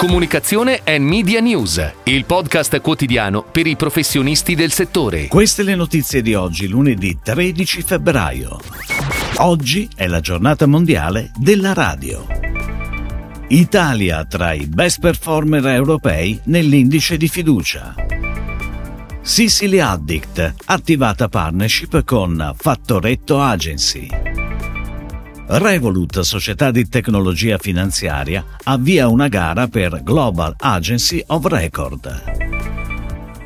Comunicazione e Media News, il podcast quotidiano per i professionisti del settore. Queste le notizie di oggi, lunedì 13 febbraio. Oggi è la giornata mondiale della radio. Italia tra i best performer europei nell'indice di fiducia. Sicily Addict, attivata partnership con Fattoretto Agency. Revolut, società di tecnologia finanziaria, avvia una gara per Global Agency of Record.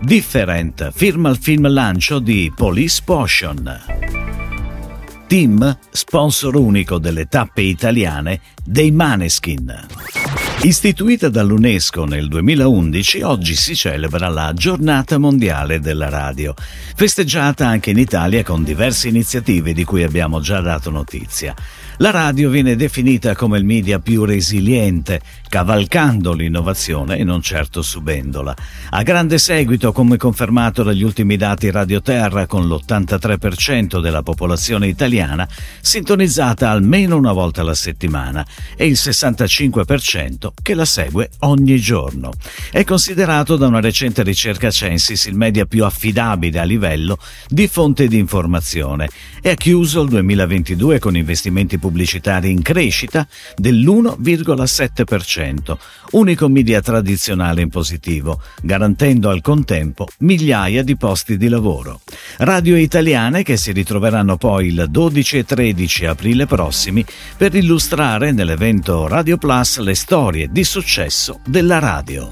Different firma il film lancio di Police Potion. Team, sponsor unico delle tappe italiane dei Maneskin. Istituita dall'UNESCO nel 2011, oggi si celebra la Giornata Mondiale della Radio, festeggiata anche in Italia con diverse iniziative di cui abbiamo già dato notizia. La radio viene definita come il media più resiliente, cavalcando l'innovazione e non certo subendola. Ha grande seguito, come confermato dagli ultimi dati Radioterra, con l'83% della popolazione italiana sintonizzata almeno una volta alla settimana e il 65% che la segue ogni giorno. È considerato da una recente ricerca Censis il media più affidabile a livello di fonte di informazione e ha chiuso il 2022 con investimenti pubblicitari in crescita dell'1,7%, unico media tradizionale in positivo, garantendo al contempo migliaia di posti di lavoro. Radio italiane che si ritroveranno poi il 12 e 13 aprile prossimi per illustrare nell'evento Radio Plus le storie di successo della radio.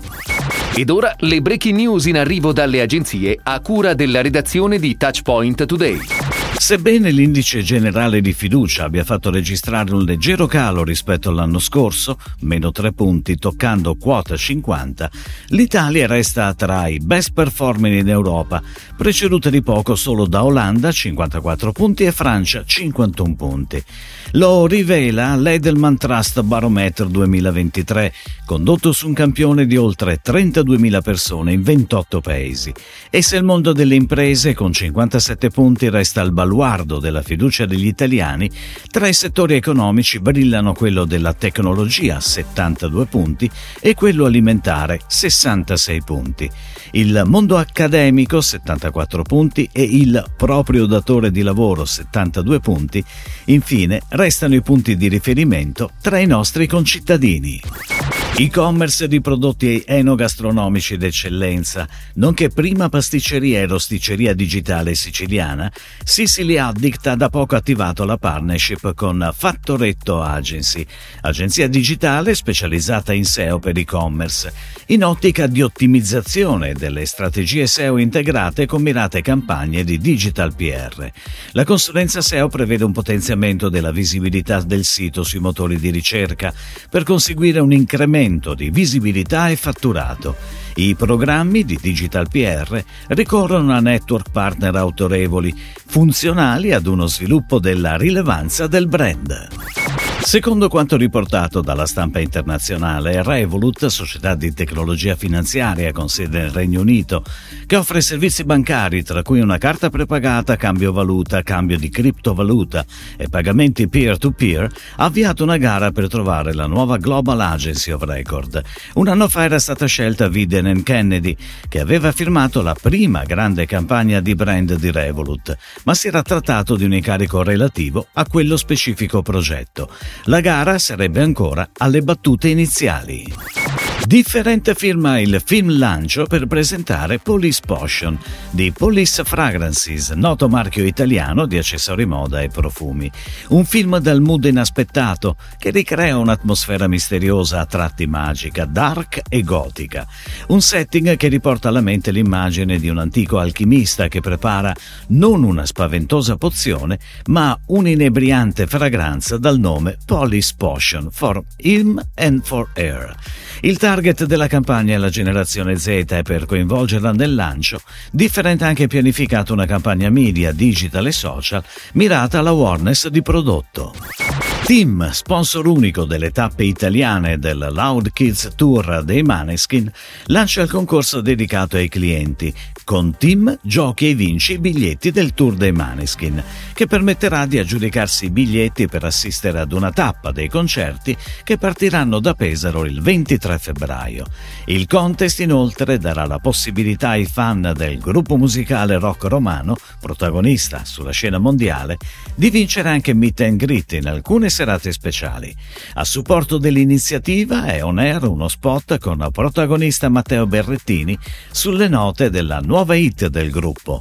Ed ora le breaking news in arrivo dalle agenzie a cura della redazione di Touchpoint Today. Sebbene l'indice generale di fiducia abbia fatto registrare un leggero calo rispetto all'anno scorso, meno 3 punti toccando quota 50, l'Italia resta tra i best performer in Europa, preceduta di poco solo da Olanda 54 punti e Francia 51 punti. Lo rivela l'Edelman Trust Barometer 2023, condotto su un campione di oltre 32.000 persone in 28 paesi. E se il mondo delle imprese con 57 punti resta al baluardo baluardo della fiducia degli italiani, tra i settori economici brillano quello della tecnologia 72 punti e quello alimentare 66 punti. Il mondo accademico 74 punti e il proprio datore di lavoro 72 punti. Infine restano i punti di riferimento tra i nostri concittadini. E-commerce di prodotti enogastronomici d'eccellenza, nonché prima pasticceria e rosticceria digitale siciliana, Sicily Addict ha da poco attivato la partnership con Fattoretto Agency, agenzia digitale specializzata in SEO per e-commerce, in ottica di ottimizzazione delle strategie SEO integrate con mirate campagne di digital PR. La consulenza SEO prevede un potenziamento della visibilità del sito sui motori di ricerca per conseguire un incremento aumento di visibilità e fatturato. I programmi di Digital PR ricorrono a network partner autorevoli, funzionali ad uno sviluppo della rilevanza del brand. Secondo quanto riportato dalla stampa internazionale, Revolut, società di tecnologia finanziaria con sede nel Regno Unito, che offre servizi bancari tra cui una carta prepagata, cambio valuta, cambio di criptovaluta e pagamenti peer-to-peer, ha avviato una gara per trovare la nuova Global Agency of Record. Un anno fa era stata scelta Viden Kennedy, che aveva firmato la prima grande campagna di brand di Revolut, ma si era trattato di un incarico relativo a quello specifico progetto. La gara sarebbe ancora alle battute iniziali. Differente firma il film lancio per presentare Police Potion di Police Fragrances, noto marchio italiano di accessori moda e profumi. Un film dal mood inaspettato che ricrea un'atmosfera misteriosa a tratti magica, dark e gotica. Un setting che riporta alla mente l'immagine di un antico alchimista che prepara non una spaventosa pozione, ma un'inebriante fragranza dal nome Police Potion for Him and for Air. Il target della campagna è la generazione Z e per coinvolgerla nel lancio, Different ha anche pianificato una campagna media, digital e social mirata all'awareness di prodotto. Team, sponsor unico delle tappe italiane del Loud Kids Tour dei Maneskin, lancia il concorso dedicato ai clienti. Con Team giochi e vinci i biglietti del Tour dei Maneskin, che permetterà di aggiudicarsi i biglietti per assistere ad una tappa dei concerti che partiranno da Pesaro il 23 3 febbraio. Il contest inoltre darà la possibilità ai fan del gruppo musicale rock romano, protagonista sulla scena mondiale, di vincere anche meet and greet in alcune serate speciali. A supporto dell'iniziativa è on air uno spot con protagonista Matteo Berrettini sulle note della nuova hit del gruppo,